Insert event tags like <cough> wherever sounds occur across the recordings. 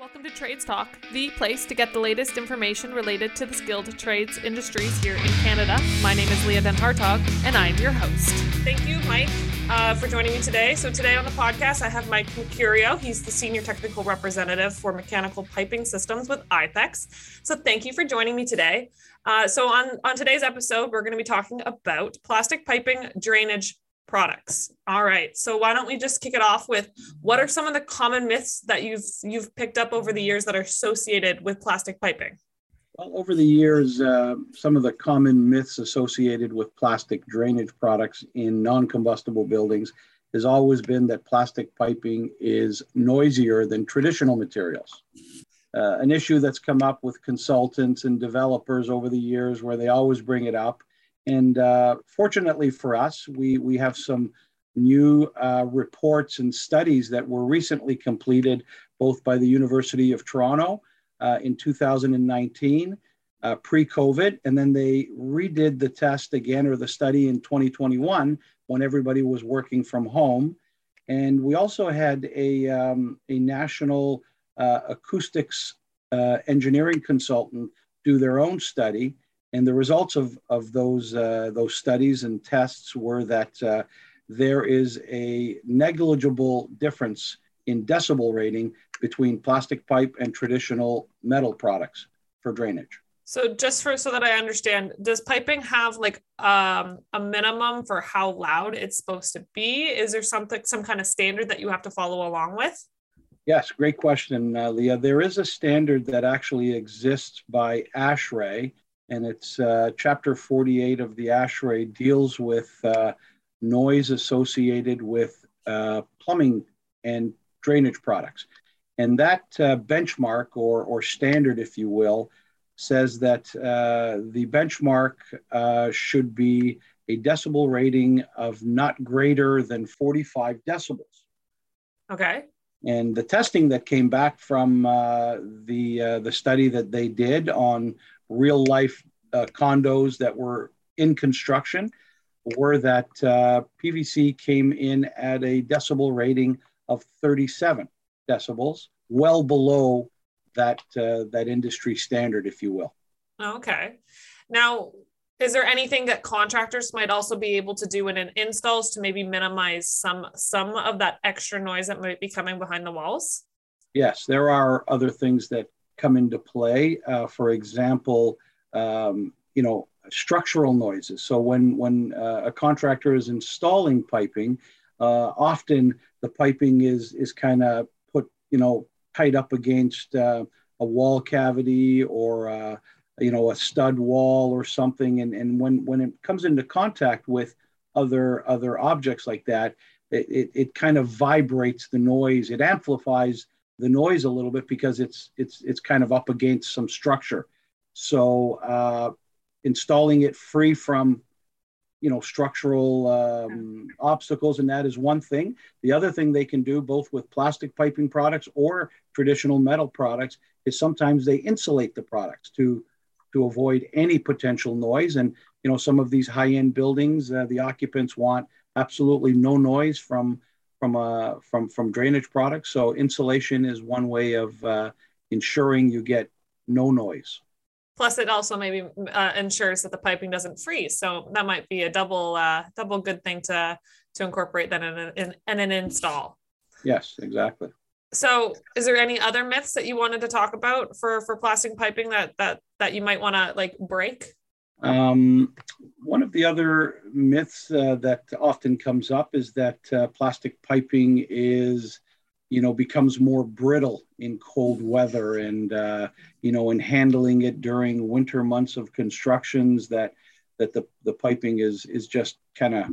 Welcome to Trades Talk, the place to get the latest information related to the skilled trades industries here in Canada. My name is Leah Den Hartog, and I'm your host. Thank you, Mike, uh, for joining me today. So today on the podcast, I have Mike Mercurio. He's the senior technical representative for mechanical piping systems with IPEX. So thank you for joining me today. Uh, so on on today's episode, we're going to be talking about plastic piping drainage products. All right. So why don't we just kick it off with what are some of the common myths that you've you've picked up over the years that are associated with plastic piping? Well, over the years, uh, some of the common myths associated with plastic drainage products in non-combustible buildings has always been that plastic piping is noisier than traditional materials. Uh, an issue that's come up with consultants and developers over the years where they always bring it up and uh, fortunately for us, we, we have some new uh, reports and studies that were recently completed both by the University of Toronto uh, in 2019, uh, pre COVID, and then they redid the test again or the study in 2021 when everybody was working from home. And we also had a, um, a national uh, acoustics uh, engineering consultant do their own study and the results of, of those, uh, those studies and tests were that uh, there is a negligible difference in decibel rating between plastic pipe and traditional metal products for drainage. So just for so that I understand, does piping have like um, a minimum for how loud it's supposed to be? Is there something some kind of standard that you have to follow along with? Yes, great question, uh, Leah. There is a standard that actually exists by ASHRAE, and it's uh, chapter 48 of the ASHRAE deals with uh, noise associated with uh, plumbing and drainage products. And that uh, benchmark or, or standard, if you will, says that uh, the benchmark uh, should be a decibel rating of not greater than 45 decibels. Okay. And the testing that came back from the, the study that they did on real life uh, condos that were in construction were that uh, PVC came in at a decibel rating of 37 decibels, well below that uh, that industry standard, if you will. Okay. Now, is there anything that contractors might also be able to do in an installs to maybe minimize some some of that extra noise that might be coming behind the walls? Yes, there are other things that come into play. Uh, for example, um, you know, structural noises. So when when uh, a contractor is installing piping, uh, often the piping is is kind of put you know tight up against uh, a wall cavity or uh, you know a stud wall or something, and and when when it comes into contact with other other objects like that, it, it, it kind of vibrates the noise. It amplifies the noise a little bit because it's it's it's kind of up against some structure. So uh, installing it free from you know structural um, obstacles and that is one thing the other thing they can do both with plastic piping products or traditional metal products is sometimes they insulate the products to to avoid any potential noise and you know some of these high-end buildings uh, the occupants want absolutely no noise from from uh, from from drainage products. So insulation is one way of uh, ensuring you get no noise. Plus it also maybe uh, ensures that the piping doesn't freeze. So that might be a double uh, double good thing to to incorporate then in, in, in an install. Yes exactly. So is there any other myths that you wanted to talk about for for plastic piping that that that you might want to like break um, one of the other myths uh, that often comes up is that uh, plastic piping is you know becomes more brittle in cold weather and uh, you know in handling it during winter months of constructions that that the, the piping is is just kind of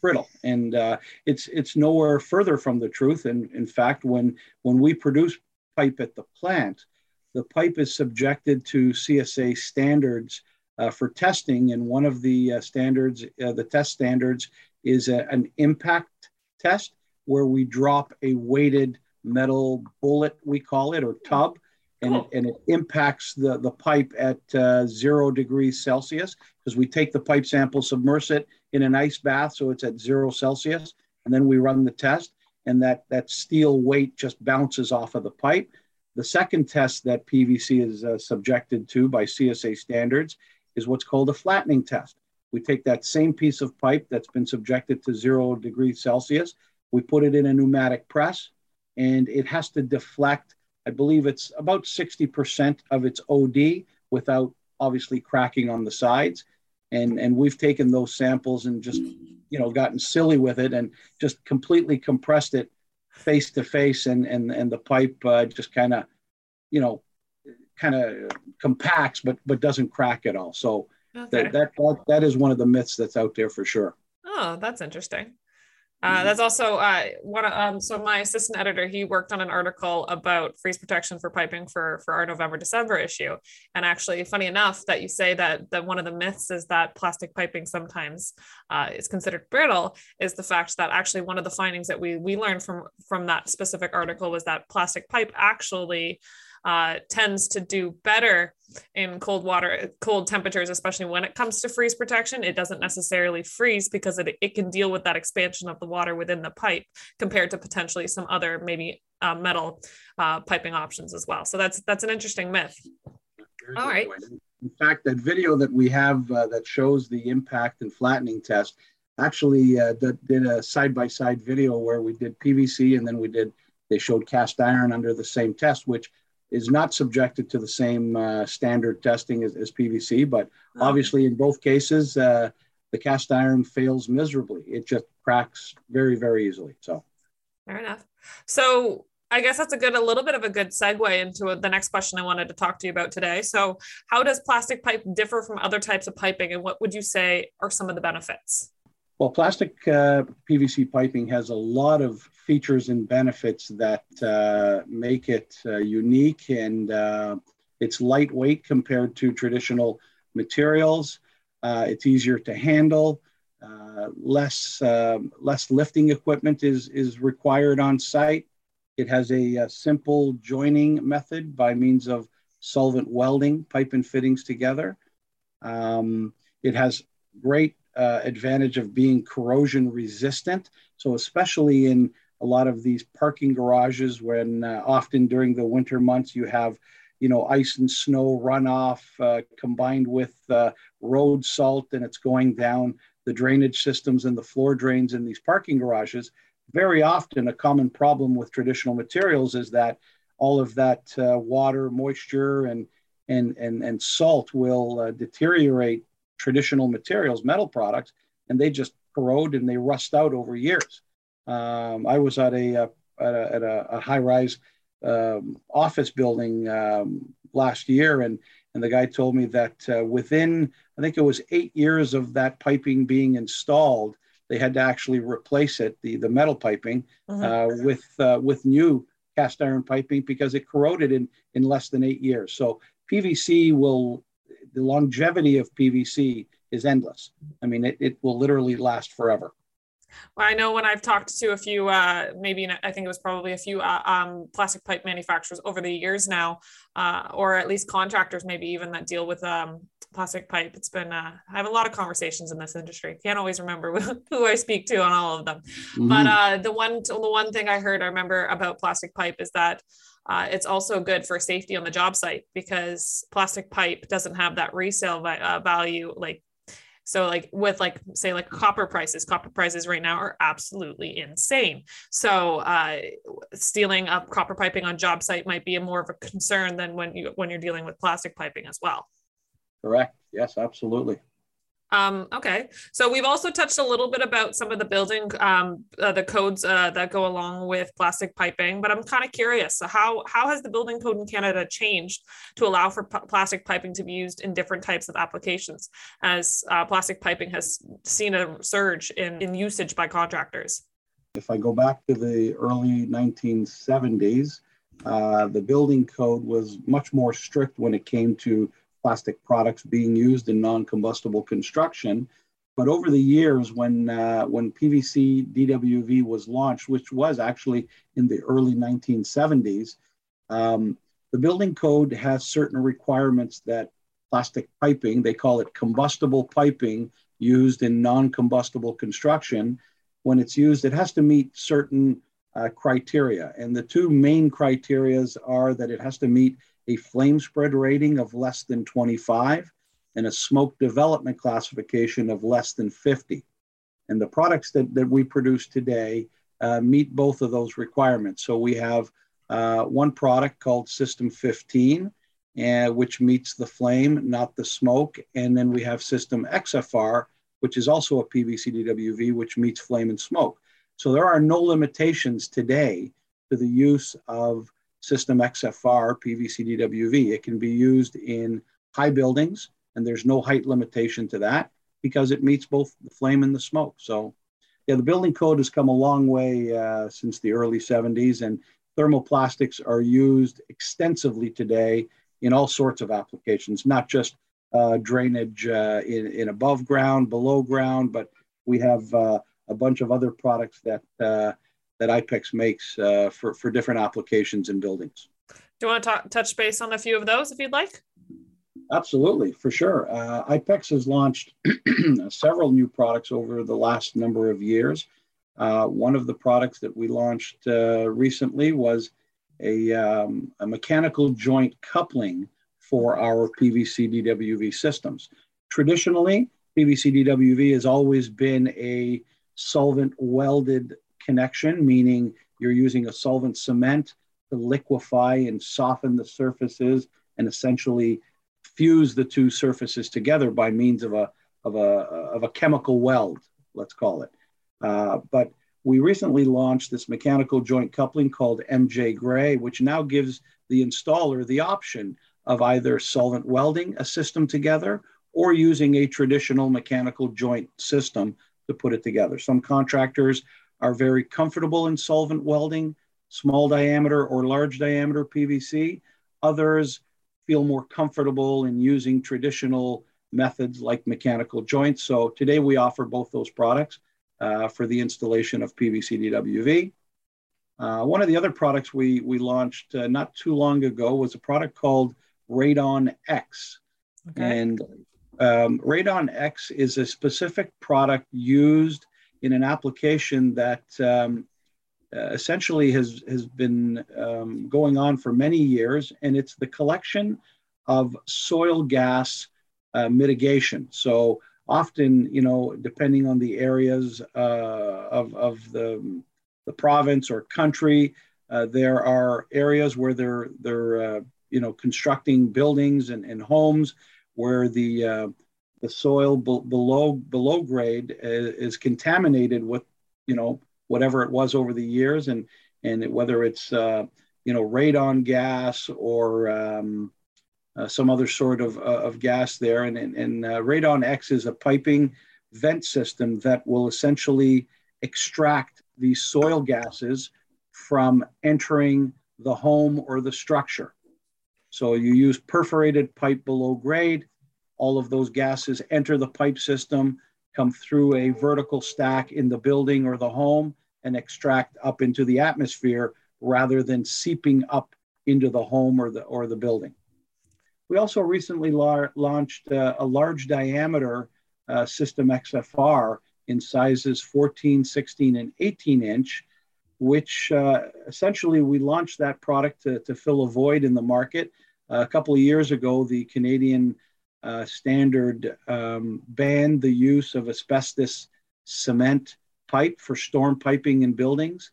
brittle. And uh, it's it's nowhere further from the truth. And in fact when when we produce pipe at the plant the pipe is subjected to csa standards uh, for testing and one of the uh, standards uh, the test standards is a, an impact test where we drop a weighted metal bullet, we call it, or tup, and, it, and it impacts the, the pipe at uh, zero degrees Celsius because we take the pipe sample, submerge it in an ice bath so it's at zero Celsius, and then we run the test, and that, that steel weight just bounces off of the pipe. The second test that PVC is uh, subjected to by CSA standards is what's called a flattening test. We take that same piece of pipe that's been subjected to zero degrees Celsius, we put it in a pneumatic press, and it has to deflect, I believe it's about 60% of its OD without obviously cracking on the sides. And, and we've taken those samples and just, you know, gotten silly with it and just completely compressed it face to face and, and, and the pipe uh, just kind of, you know, kind of compacts, but, but doesn't crack at all. So okay. that, that, that is one of the myths that's out there for sure. Oh, that's interesting. Uh, mm-hmm. that's also uh, one. Um, so my assistant editor, he worked on an article about freeze protection for piping for for our November December issue. And actually, funny enough, that you say that that one of the myths is that plastic piping sometimes uh, is considered brittle. Is the fact that actually one of the findings that we we learned from from that specific article was that plastic pipe actually uh, tends to do better in cold water, cold temperatures, especially when it comes to freeze protection. It doesn't necessarily freeze because it, it can deal with that expansion of the water within the pipe compared to potentially some other maybe uh, metal uh, piping options as well. So that's that's an interesting myth. All right. In fact, that video that we have uh, that shows the impact and flattening test actually uh, did a side-by-side video where we did PVC and then we did they showed cast iron under the same test, which is not subjected to the same uh, standard testing as, as PVC, but oh. obviously in both cases, uh, the cast iron fails miserably. It just cracks very, very easily. So, fair enough. So, I guess that's a good, a little bit of a good segue into the next question I wanted to talk to you about today. So, how does plastic pipe differ from other types of piping, and what would you say are some of the benefits? Well, plastic uh, PVC piping has a lot of features and benefits that uh, make it uh, unique and uh, it's lightweight compared to traditional materials. Uh, it's easier to handle. Uh, less less lifting equipment is is required on site. It has a, a simple joining method by means of solvent welding pipe and fittings together. Um, it has great uh, advantage of being corrosion resistant. So, especially in a lot of these parking garages, when uh, often during the winter months you have, you know, ice and snow runoff uh, combined with uh, road salt, and it's going down the drainage systems and the floor drains in these parking garages. Very often, a common problem with traditional materials is that all of that uh, water, moisture, and and and and salt will deteriorate traditional materials, metal products, and they just corrode and they rust out over years. Um, I was at a, uh, at a, at a, a high-rise um, office building um, last year, and and the guy told me that uh, within I think it was eight years of that piping being installed, they had to actually replace it, the the metal piping, mm-hmm. uh, with uh, with new cast iron piping because it corroded in in less than eight years. So PVC will the longevity of PVC is endless. I mean, it, it will literally last forever. Well, I know when I've talked to a few, uh, maybe I think it was probably a few uh, um, plastic pipe manufacturers over the years now, uh, or at least contractors, maybe even that deal with um, plastic pipe. It's been, uh, I have a lot of conversations in this industry. Can't always remember <laughs> who I speak to on all of them. Mm-hmm. But uh, the one, the one thing I heard, I remember about plastic pipe is that uh, it's also good for safety on the job site because plastic pipe doesn't have that resale uh, value like so like with like say like copper prices copper prices right now are absolutely insane. So uh, stealing up copper piping on job site might be a more of a concern than when you when you're dealing with plastic piping as well. Correct. Yes absolutely um, okay, so we've also touched a little bit about some of the building, um, uh, the codes uh, that go along with plastic piping, but I'm kind of curious. So how how has the building code in Canada changed to allow for p- plastic piping to be used in different types of applications, as uh, plastic piping has seen a surge in, in usage by contractors? If I go back to the early 1970s, uh, the building code was much more strict when it came to plastic products being used in non-combustible construction. But over the years, when uh, when PVC DWV was launched, which was actually in the early 1970s, um, the building code has certain requirements that plastic piping, they call it combustible piping, used in non-combustible construction. When it's used, it has to meet certain uh, criteria. And the two main criterias are that it has to meet a flame spread rating of less than 25 and a smoke development classification of less than 50. And the products that, that we produce today uh, meet both of those requirements. So we have uh, one product called System 15, uh, which meets the flame, not the smoke. And then we have System XFR, which is also a PVC-DWV, which meets flame and smoke. So there are no limitations today to the use of System XFR PVC-DWV. It can be used in high buildings, and there's no height limitation to that because it meets both the flame and the smoke. So, yeah, the building code has come a long way uh, since the early 70s, and thermoplastics are used extensively today in all sorts of applications, not just uh, drainage uh, in, in above ground, below ground, but we have uh, a bunch of other products that uh, that IPEX makes uh, for, for different applications in buildings. Do you want to talk, touch base on a few of those if you'd like? Absolutely, for sure. Uh, IPEX has launched <clears throat> several new products over the last number of years. Uh, one of the products that we launched uh, recently was a, um, a, mechanical joint coupling for our PVC DWV systems. Traditionally, PVC DWV has always been a solvent welded connection, meaning you're using a solvent cement to liquefy and soften the surfaces and essentially fuse the two surfaces together by means of a, of a, of a chemical weld, let's call it. Uh, but we recently launched this mechanical joint coupling called MJ Gray, which now gives the installer the option of either solvent welding a system together or using a traditional mechanical joint system to put it together. Some contractors are very comfortable in solvent welding, small diameter or large diameter PVC. Others feel more comfortable in using traditional methods like mechanical joints. So today we offer both those products uh, for the installation of PVC DWV. Uh, one of the other products we, we launched uh, not too long ago was a product called Radon X. Okay. And um, Radon X is a specific product used in an application that um, uh, essentially has, has been um, going on for many years, and it's the collection of soil gas uh, mitigation. So often, you know, depending on the areas uh, of, of the, the province or country, uh, there are areas where they're, they're uh, you know, constructing buildings and, and homes where the uh, the soil be- below below grade is, is, contaminated with you know whatever it was over the years. And and whether it's uh, you know radon gas or um, uh, some other sort of, uh, of gas there. And, and, and uh, radon x is a piping vent system that will essentially extract these soil gases from entering the home or the structure. So you use perforated pipe below grade all of those gases enter the pipe system, come through a vertical stack in the building or the home, and extract up into the atmosphere rather than seeping up into the home or the, or the building. We also recently la- launched uh, a large diameter uh, system XFR in sizes 14, 16, and 18 inch, which uh, essentially we launched that product to, to fill a void in the market. a couple of years ago, the Canadian uh, standard um, banned the use of asbestos cement pipe for storm piping in buildings,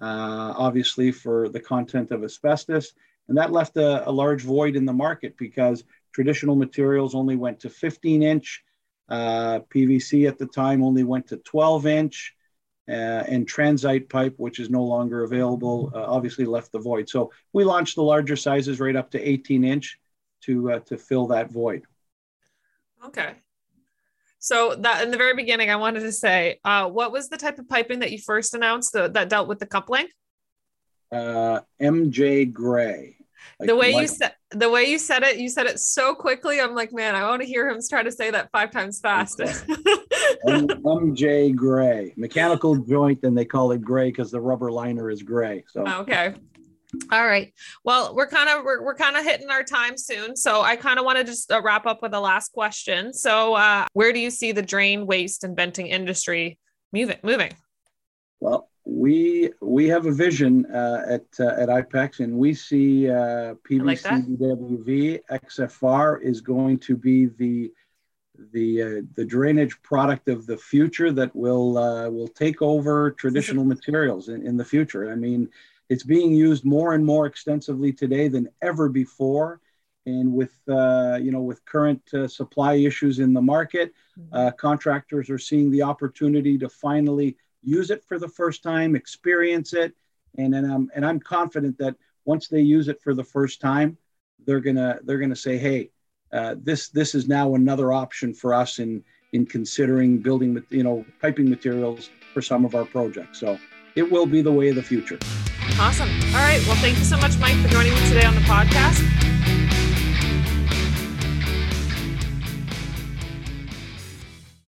uh, obviously for the content of asbestos. And that left a, a, large void in the market because traditional materials only went to 15 inch. Uh, PVC at the time only went to 12 inch. Uh, and transite pipe, which is no longer available, uh, obviously left the void. So we launched the larger sizes right up to 18 inch to, uh, to fill that void. Okay. So that in the very beginning, I wanted to say, uh, what was the type of piping that you first announced that, that dealt with the coupling? Uh, MJ Gray. Like the way you said the way you said it, you said it so quickly. I'm like, man, I want to hear him try to say that five times fast. <laughs> MJ Gray, mechanical joint, and they call it gray because the rubber liner is gray. So okay, all right. Well, we're kind of we're, we're kind of hitting our time soon, so I kind of want to just uh, wrap up with a last question. So, uh, where do you see the drain, waste, and venting industry moving? Moving. Well, we we have a vision uh, at uh, at IPEX, and we see uh, PVC like DWV XFR is going to be the the uh, the drainage product of the future that will uh, will take over traditional materials in, in the future. I mean, it's being used more and more extensively today than ever before, and with uh, you know with current uh, supply issues in the market, mm-hmm. uh, contractors are seeing the opportunity to finally use it for the first time, experience it, and and I'm and I'm confident that once they use it for the first time, they're gonna they're gonna say, hey uh, this this is now another option for us in in considering building you know piping materials for some of our projects. So it will be the way of the future. Awesome. All right. Well, thank you so much, Mike, for joining me today on the podcast.